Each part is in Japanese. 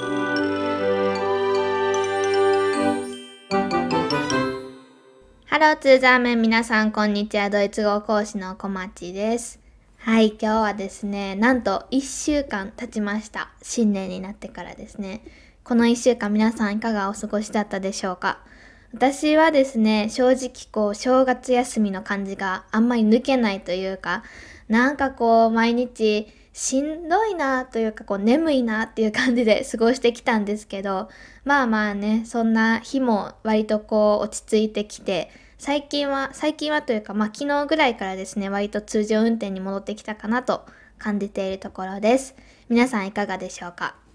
ハローツーザーメン皆さんこんにちは。ドイツ語講師の小町です。はい今日はですねなんと1週間経ちました。新年になってからですね。この1週間皆さんいかがお過ごしだったでしょうか？私はですね正直こう正月休みの感じがあんまり抜けないというかなんかこう毎日しんどいなというかこう眠いなっていう感じで過ごしてきたんですけど まあまあねそんな日も割とこう落ち着いてきて最近は最近はというかまあ昨日ぐらいからですね割と通常運転に戻ってきたかなと感じているところです。皆さんいかがでしょうか？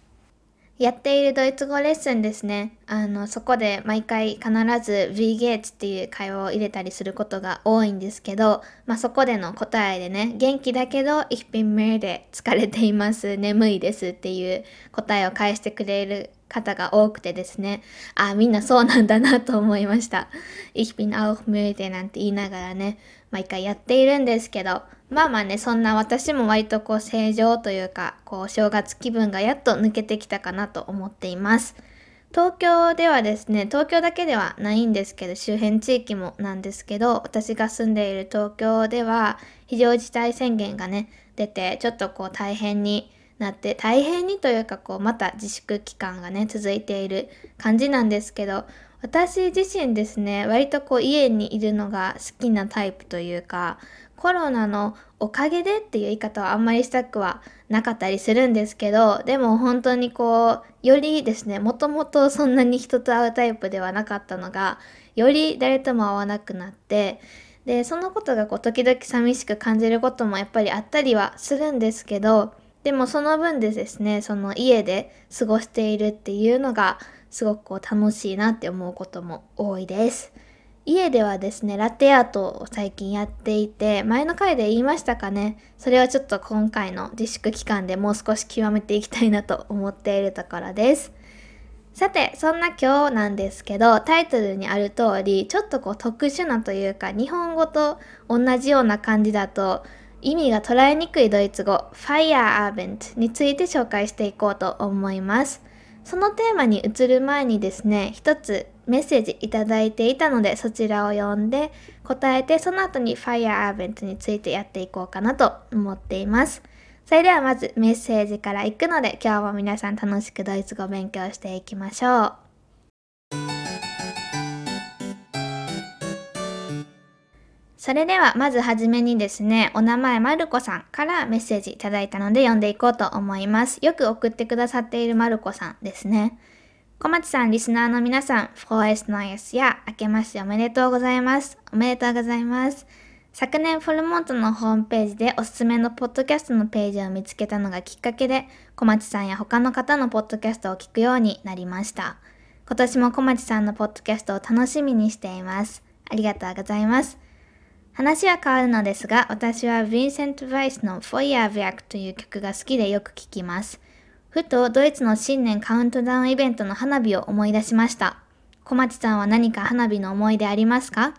やっているドイツ語レッスンですね。あの、そこで毎回必ず V ゲーツっていう会話を入れたりすることが多いんですけど、まあ、そこでの答えでね、元気だけど、Ich bin müde 疲れています、眠いですっていう答えを返してくれる方が多くてですね、あ、みんなそうなんだなと思いました。Ich bin auch müde なんて言いながらね、毎回やっているんですけど、まあまあね、そんな私も割とこう正常というか、こう正月気分がやっと抜けてきたかなと思っています。東京ではですね、東京だけではないんですけど、周辺地域もなんですけど、私が住んでいる東京では非常事態宣言がね、出て、ちょっとこう大変になって、大変にというかこうまた自粛期間がね、続いている感じなんですけど、私自身ですね、割とこう家にいるのが好きなタイプというか、コロナのおかげでっていう言い方はあんまりしたくはなかったりするんですけど、でも本当にこう、よりですね、もともとそんなに人と会うタイプではなかったのが、より誰とも会わなくなって、で、そのことがこう、時々寂しく感じることもやっぱりあったりはするんですけど、でもその分でですね、その家で過ごしているっていうのが、すごくこう楽しいなって思うことも多いです。家ではですね、ラテアートを最近やっていて、前の回で言いましたかね。それはちょっと今回の自粛期間でもう少し極めていきたいなと思っているところです。さて、そんな今日なんですけど、タイトルにある通り、ちょっとこう特殊なというか、日本語と同じような感じだと、意味が捉えにくいドイツ語、Fire Abend について紹介していこうと思います。そのテーマに移る前にですね、一つメッセージいただいていたので、そちらを読んで答えて、その後に Fire Event についてやっていこうかなと思っています。それではまずメッセージからいくので、今日も皆さん楽しくドイツ語勉強していきましょう。それではまずはじめにですね、お名前まるこさんからメッセージいただいたので読んでいこうと思います。よく送ってくださっているまるこさんですね。小町さん、リスナーの皆さん、フォーエスノイエスや明けましておめでとうございます。おめでとうございます。昨年フォルモントのホームページでおすすめのポッドキャストのページを見つけたのがきっかけで、小町さんや他の方のポッドキャストを聞くようになりました。今年も小町さんのポッドキャストを楽しみにしています。ありがとうございます。話は変わるのですが、私はヴィンセント・ヴァイスのフォイヤー・ヴィアクという曲が好きでよく聴きます。ふとドイツの新年カウントダウンイベントの花火を思い出しました。小町さんは何か花火の思い出ありますか？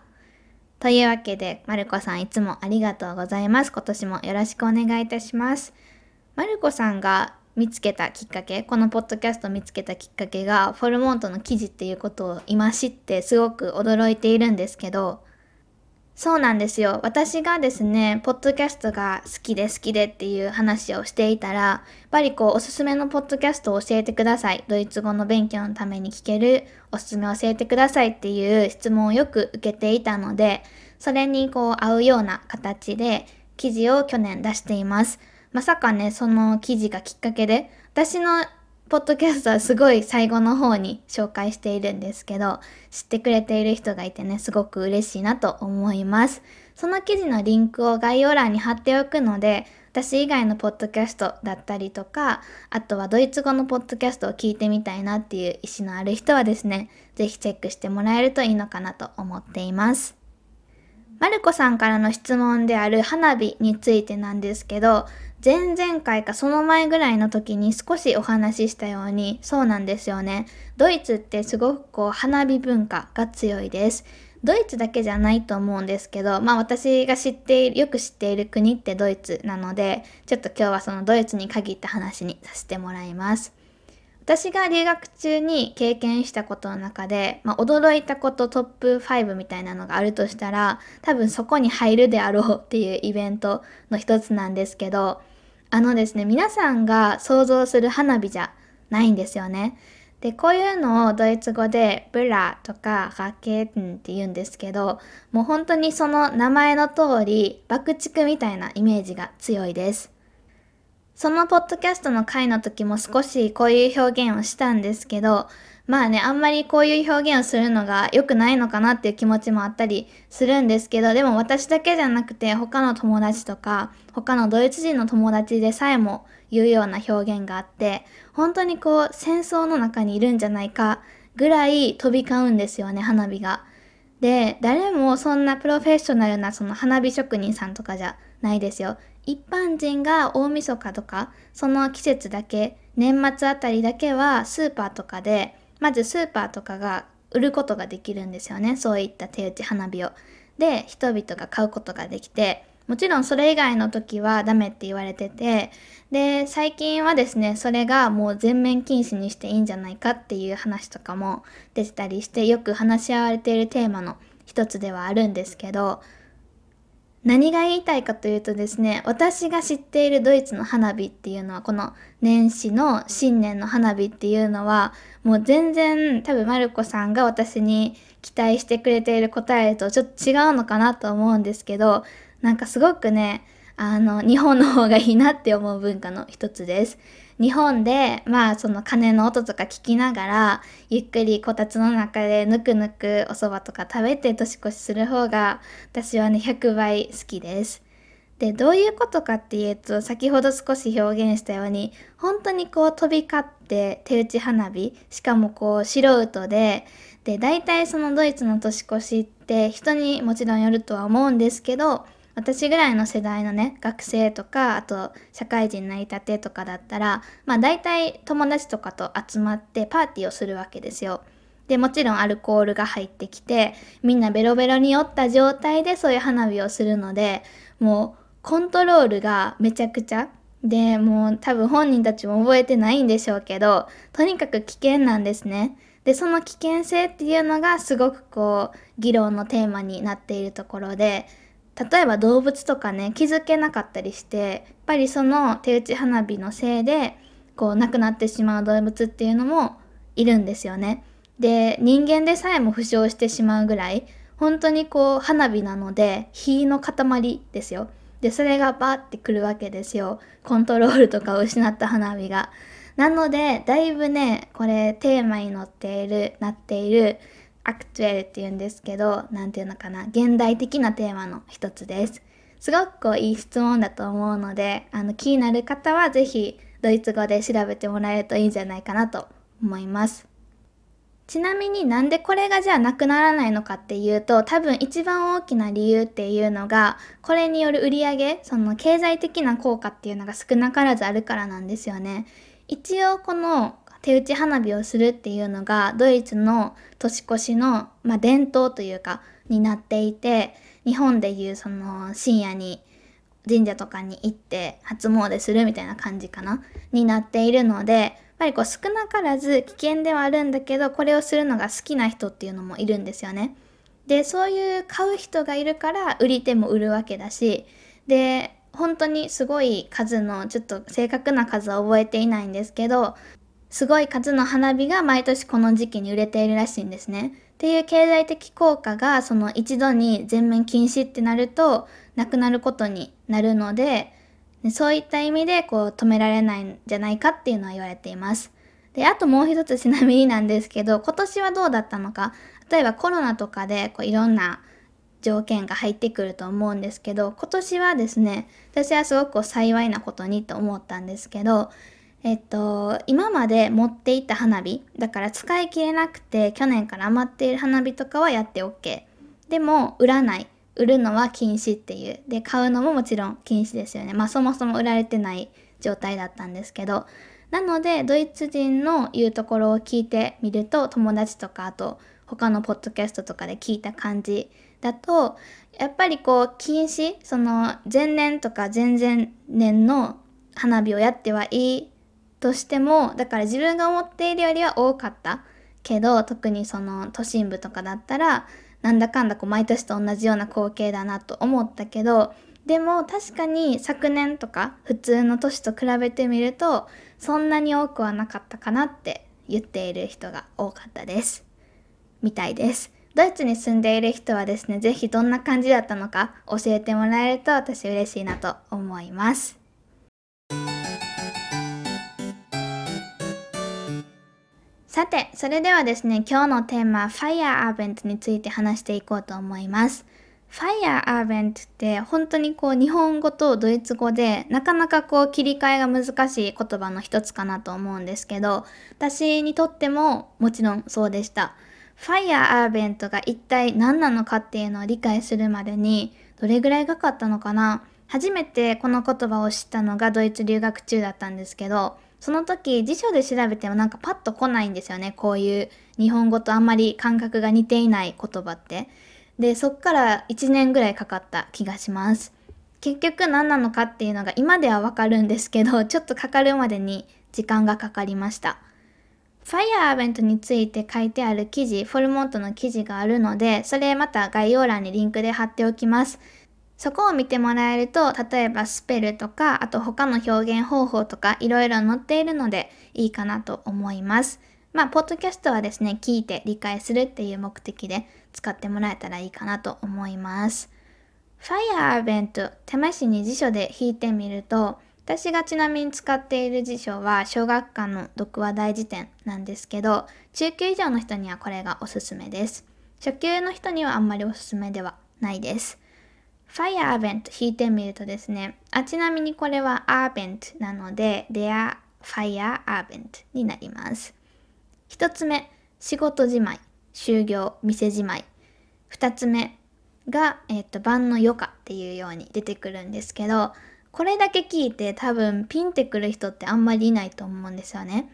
というわけで、まるこさんいつもありがとうございます。今年もよろしくお願いいたします。まるこさんが見つけたきっかけ、このポッドキャスト見つけたきっかけが、フォルモントの記事っていうことを今知ってすごく驚いているんですけど、そうなんですよ。私がですね、ポッドキャストが好きで好きでっていう話をしていたら、やっぱりこう、おすすめのポッドキャストを教えてください。ドイツ語の勉強のために聞けるおすすめを教えてくださいっていう質問をよく受けていたので、それにこう、合うような形で記事を去年出しています。まさかね、その記事がきっかけで、私のポッドキャストはすごい最後の方に紹介しているんですけど、知ってくれている人がいてね、すごく嬉しいなと思います。その記事のリンクを概要欄に貼っておくので、私以外のポッドキャストだったりとか、あとはドイツ語のポッドキャストを聞いてみたいなっていう意思のある人はですね、ぜひチェックしてもらえるといいのかなと思っています。マルコさんからの質問である花火についてなんですけど、前々回かその前ぐらいの時に少しお話ししたように、そうなんですよね。ドイツってすごくこう花火文化が強いです。ドイツだけじゃないと思うんですけど、まあ私が知っている、よく知っている国ってドイツなので、ちょっと今日はそのドイツに限った話にさせてもらいます。私が留学中に経験したことの中で、まあ、驚いたことトップ5みたいなのがあるとしたら、多分そこに入るであろうっていうイベントの一つなんですけど、あのですね、皆さんが想像する花火じゃないんですよね。で、こういうのをドイツ語でブラとかラケッンって言うんですけど、もう本当にその名前の通り爆竹みたいなイメージが強いです。そのポッドキャストの回の時も少しこういう表現をしたんですけど、まあね、あんまりこういう表現をするのが良くないのかなっていう気持ちもあったりするんですけど、でも私だけじゃなくて他の友達とか、他のドイツ人の友達でさえも言うような表現があって、本当にこう戦争の中にいるんじゃないかぐらい飛び交うんですよね、花火が。で、誰もそんなプロフェッショナルなその花火職人さんとかじゃないですよ。一般人が大晦日とか、その季節だけ、年末あたりだけはスーパーとかで、まずスーパーとかが売ることができるんですよね。そういった手打ち花火を。で、人々が買うことができて、もちろんそれ以外の時はダメって言われてて、で、最近はですね、それがもう全面禁止にしていいんじゃないかっていう話とかも出てたりして、よく話し合われているテーマの一つではあるんですけど、何が言いたいかというとですね、私が知っているドイツの花火っていうのは、この年始の新年の花火っていうのは、もう全然多分マルコさんが私に期待してくれている答えとちょっと違うのかなと思うんですけど、なんかすごくね、あの、日本の方がいいなって思う文化の一つです。日本で、まあその鐘の音とか聞きながら、ゆっくりこたつの中でぬくぬくお蕎麦とか食べて年越しする方が、私はね、100倍好きです。で、どういうことかっていうと、先ほど少し表現したように、本当にこう飛び交って手打ち花火、しかもこう素人で、で、大体そのドイツの年越しって人にもちろんよるとは思うんですけど、私ぐらいの世代のね、学生とか、あと社会人なりたてとかだったら、まあ大体友達とかと集まってパーティーをするわけですよ。で、もちろんアルコールが入ってきて、みんなベロベロに酔った状態でそういう花火をするので、もうコントロールがめちゃくちゃで、もう多分本人たちも覚えてないんでしょうけど、とにかく危険なんですね。で、その危険性っていうのがすごくこう、議論のテーマになっているところで、例えば動物とかね気づけなかったりしてやっぱりその手打ち花火のせいでこう亡くなってしまう動物っていうのもいるんですよね。で人間でさえも負傷してしまうぐらい本当にこう花火なので火の塊ですよ。でそれがバーってくるわけですよ。コントロールとかを失った花火が。なのでだいぶねこれテーマに乗っているなっているアクトゥエルって言うんですけど、なんていうのかな、現代的なテーマの一つです。すごくこういい質問だと思うので、あの気になる方はぜひドイツ語で調べてもらえるといいんじゃないかなと思います。ちなみになんでこれがじゃあなくならないのかっていうと、多分一番大きな理由っていうのが、これによる売り上げ、その経済的な効果っていうのが少なからずあるからなんですよね。一応この手打ち花火をするっていうのがドイツの年越しの、まあ、伝統というかになっていて日本でいうその深夜に神社とかに行って初詣するみたいな感じかなになっているのでやっぱりこう少なからず危険ではあるんだけどこれをするのが好きな人っていうのもいるんですよね。でそういう買う人がいるから売り手も売るわけだしで本当にすごい数のちょっと正確な数は覚えていないんですけどすごい数の花火が毎年この時期に売れているらしいんですね。っていう経済的効果がその一度に全面禁止ってなるとなくなることになるのでそういった意味でこう止められないんじゃないかっていうのは言われています。で、あともう一つちなみになんですけど今年はどうだったのか例えばコロナとかでこういろんな条件が入ってくると思うんですけど今年はですね私はすごく幸いなことにと思ったんですけどえっと、今まで持っていた花火、だから使い切れなくて去年から余っている花火とかはやって OK。でも、売らない。売るのは禁止っていう。で、買うのももちろん禁止ですよね。まあそもそも売られてない状態だったんですけど。なので、ドイツ人の言うところを聞いてみると、友達とか、あと他のポッドキャストとかで聞いた感じだと、やっぱりこう、禁止、その前年とか前々年の花火をやってはいいとしても、だから自分が思っているよりは多かったけど、特にその都心部とかだったら、なんだかんだこう毎年と同じような光景だなと思ったけど、でも確かに昨年とか普通の年と比べてみると、そんなに多くはなかったかなって言っている人が多かったです。みたいです。ドイツに住んでいる人はですね、ぜひどんな感じだったのか教えてもらえると私嬉しいなと思います。さて、それではですね、今日のテーマ、ファイヤーアーベントについて話していこうと思います。ファイヤーアーベントって本当にこう日本語とドイツ語でなかなかこう切り替えが難しい言葉の一つかなと思うんですけど、私にとってももちろんそうでした。ファイヤーアーベントが一体何なのかっていうのを理解するまでにどれぐらいかかったのかな初めてこの言葉を知ったのがドイツ留学中だったんですけど、その時辞書で調べてもなんかパッと来ないんですよね。こういう日本語とあんまり感覚が似ていない言葉って。で、そっから1年ぐらいかかった気がします。結局何なのかっていうのが今ではわかるんですけど、ちょっとかかるまでに時間がかかりました。ファイヤーアーベントについて書いてある記事、フォルモントの記事があるので、それまた概要欄にリンクで貼っておきます。そこを見てもらえると、例えばスペルとか、あと他の表現方法とか、いろいろ載っているのでいいかなと思います。まあ、ポッドキャストはですね、聞いて理解するっていう目的で使ってもらえたらいいかなと思います。ファイヤーベント、試しに辞書で引いてみると、私がちなみに使っている辞書は小学館の読話大辞典なんですけど、中級以上の人にはこれがおすすめです。初級の人にはあんまりおすすめではないです。ファイアーベント引いてみるとですね、あ、ちなみにこれはアーベントなので、で are fire アーベントになります。一つ目、仕事じまい、就業、店じまい。二つ目が、えっ、と、晩の余暇っていうように出てくるんですけど、これだけ聞いて多分ピンってくる人ってあんまりいないと思うんですよね。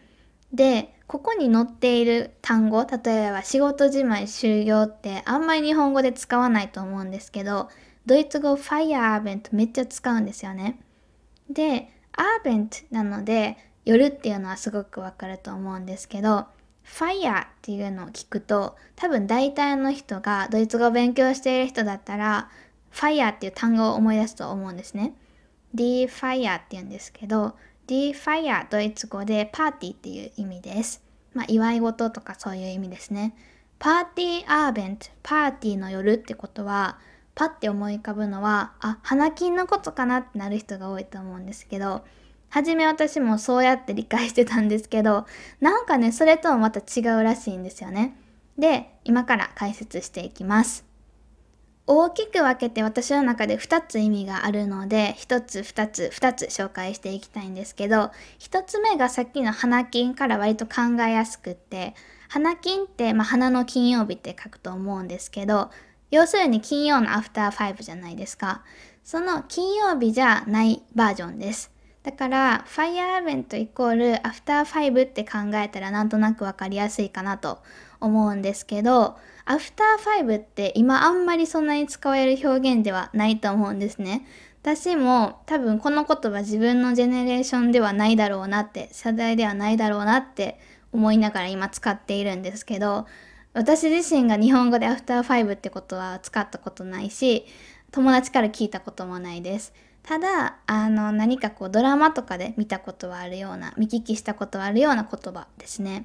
で、ここに載っている単語、例えば仕事じまい、就業ってあんまり日本語で使わないと思うんですけど、ドイツ語ファイアーベントめっちゃ使うんですよね。で、アーベントなので夜っていうのはすごくわかると思うんですけど、ファイヤーっていうのを聞くと多分大体の人がドイツ語を勉強している人だったらファイヤーっていう単語を思い出すと思うんですね。D ファイヤーって言うんですけど D ファイヤードイツ語でパーティーっていう意味です。まあ祝い事とかそういう意味ですね。パーティーアーベント、パーティーの夜ってことはパッて思い浮かぶのはあ花金のことかなってなる人が多いと思うんですけど初め私もそうやって理解してたんですけどなんかねそれとはまた違うらしいんですよね。で今から解説していきます。大きく分けて私の中で2つ意味があるので1つ2つ2つ紹介していきたいんですけど1つ目がさっきの花金から割と考えやすくって花金って、まあ、花の金曜日って書くと思うんですけど要するに金曜のアフターファイブじゃないですか。その金曜日じゃないバージョンです。だから、ファイヤーイベントイコールアフターファイブって考えたらなんとなくわかりやすいかなと思うんですけど、アフターファイブって今あんまりそんなに使われる表現ではないと思うんですね。私も多分この言葉自分のジェネレーションではないだろうなって、世代ではないだろうなって思いながら今使っているんですけど、私自身が日本語でアフターファイブってことは使ったことないし、友達から聞いたこともないです。ただ、あの、何かこうドラマとかで見たことはあるような、見聞きしたことはあるような言葉ですね。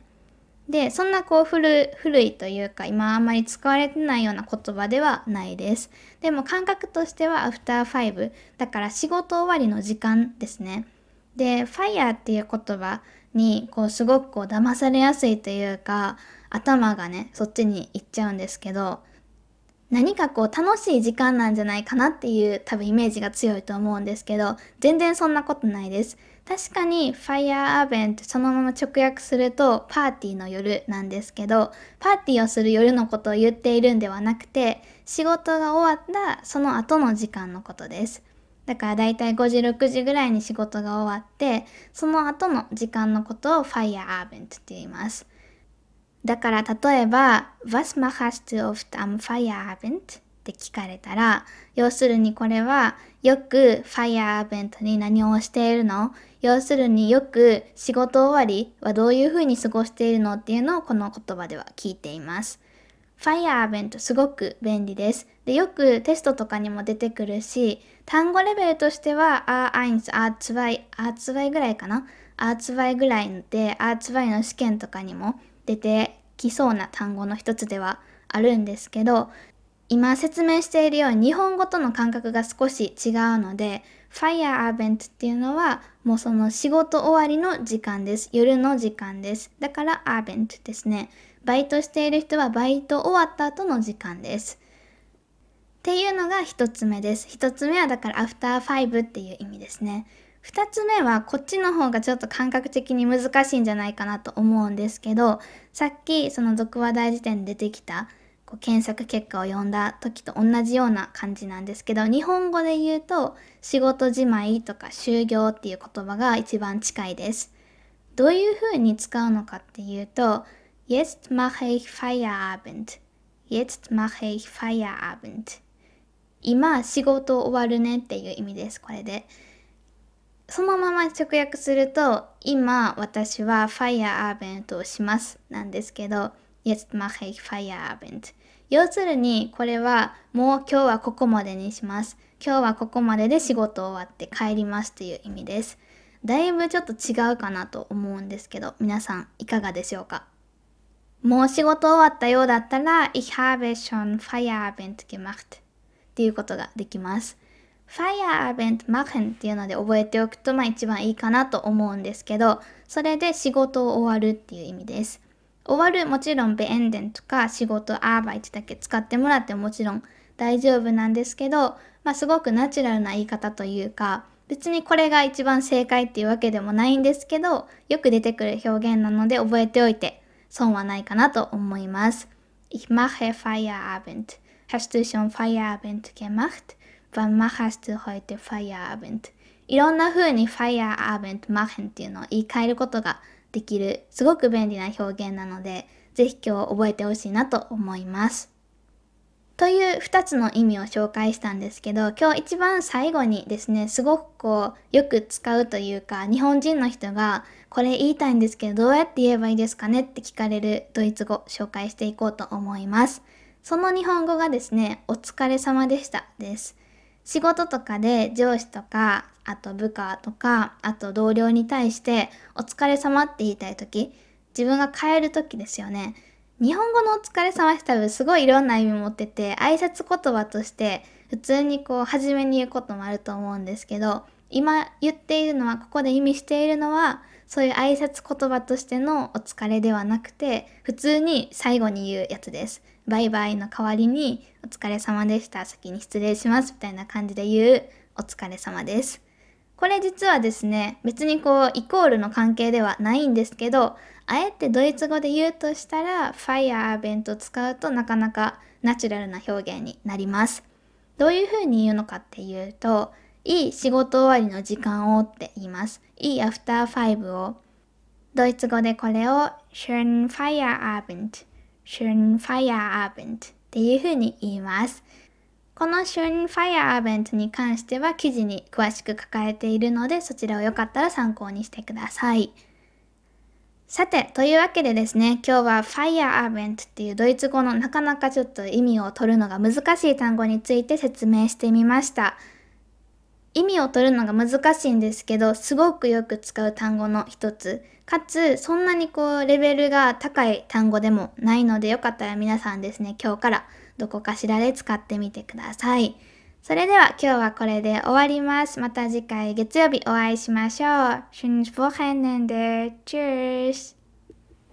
で、そんなこう古古いというか、今あんまり使われてないような言葉ではないです。でも感覚としてはアフターファイブ、だから仕事終わりの時間ですね。で、ファイヤーっていう言葉にこうすごくこう騙されやすいというか、頭がね、そっちに行っちゃうんですけど、何かこう楽しい時間なんじゃないかなっていう多分イメージが強いと思うんですけど、全然そんなことないです。確かに Fire Event そのまま直訳するとパーティーの夜なんですけど、パーティーをする夜のことを言っているんではなくて、仕事が終わったその後の時間のことです。だからだいたい5時6時ぐらいに仕事が終わって、その後の時間のことを Fire Event って言います。だから例えば、Was machst du oft am Feierabend? って聞かれたら、要するにこれは、よくファイアーベントに何をしているの？要するによく仕事終わりはどういう風に過ごしているのっていうのをこの言葉では聞いています。ファイアーベントすごく便利です。で、よくテストとかにも出てくるし、単語レベルとしては、A1、A2、A2 ぐらいかな ?A2 ぐらいで、A2 の試験とかにも出てきそうな単語の一つではあるんですけど、今説明しているように日本語との感覚が少し違うので、ファイアーベントっていうのはもうその仕事終わりの時間です。夜の時間です。だからアーベントですね。バイトしている人はバイト終わった後の時間です。っていうのが一つ目です。一つ目はだからアフターファイブっていう意味ですね。二つ目はこっちの方がちょっと感覚的に難しいんじゃないかなと思うんですけど、さっきその読話大辞典で出てきたこう検索結果を読んだ時と同じような感じなんですけど、日本語で言うと仕事じまいとか就業っていう言葉が一番近いです。どういう風に使うのかっていうと、Jetzt mache ich Feierabend. Jetzt mache ich Feierabend. 今仕事終わるねっていう意味です、これで。そのまま直訳すると、今私は Feierabend をしますなんですけど、Jetzt mache ich Feierabend. 要するにこれはもう今日はここまでにします。今日はここまでで仕事終わって帰りますという意味です。だいぶちょっと違うかなと思うんですけど、皆さんいかがでしょうか？もう仕事終わったようだったら、Ich habe schon Feierabend gemacht っていうことができます。Feierabend machen っていうので覚えておくと、まあ一番いいかなと思うんですけど、それで仕事を終わるっていう意味です。終わる、もちろん beenden とか仕事 Arbeit だけ使ってもらってもちろん大丈夫なんですけど、まあすごくナチュラルな言い方というか、別にこれが一番正解っていうわけでもないんですけど、よく出てくる表現なので覚えておいて損はないかなと思います。Ich mache Feierabend. Hast du schon Feierabend gemacht? Wann machst du heute Feierabend? いろんな風に Feierabend machen っていうのを言い換えることができるすごく便利な表現なので、ぜひ今日覚えてほしいなと思います。という2つの意味を紹介したんですけど、今日一番最後にですね、すごくこう、よく使うというか、日本人の人が、これ言いたいんですけど、どうやって言えばいいですかね？って聞かれるドイツ語、紹介していこうと思います。その日本語がですね、お疲れ様でしたです。仕事とかで上司とか、あと部下とか、あと同僚に対して、お疲れ様って言いたいとき、自分が帰るときですよね。日本語のお疲れ様って多分すごいいろんな意味持ってて、挨拶言葉として普通にこう初めに言うこともあると思うんですけど、今言っているのは、ここで意味しているのは、そういう挨拶言葉としてのお疲れではなくて、普通に最後に言うやつです。バイバイの代わりに、お疲れ様でした。先に失礼します。みたいな感じで言う、お疲れ様です。これ実はですね、別にこう、イコールの関係ではないんですけど、あえてドイツ語で言うとしたら、ファイアーベント使うとなかなかナチュラルな表現になります。どういう風に言うのかっていうと、いい仕事終わりの時間をって言います。いいアフターファイブを。ドイツ語でこれを schön Feierabend, schön Feierabend っていう風に言います。この schön Feierabend に関しては記事に詳しく書かれているので、そちらをよかったら参考にしてください。さて、というわけでですね、今日は Feierabend っていうドイツ語のなかなかちょっと意味を取るのが難しい単語について説明してみました。意味を取るのが難しいんですけど、すごくよく使う単語の一つ。かつ、そんなにこう、レベルが高い単語でもないので、よかったら皆さんですね、今日からどこかしらで使ってみてください。それでは今日はこれで終わります。また次回月曜日お会いしましょう。Schönes Wochenende. Tschüss.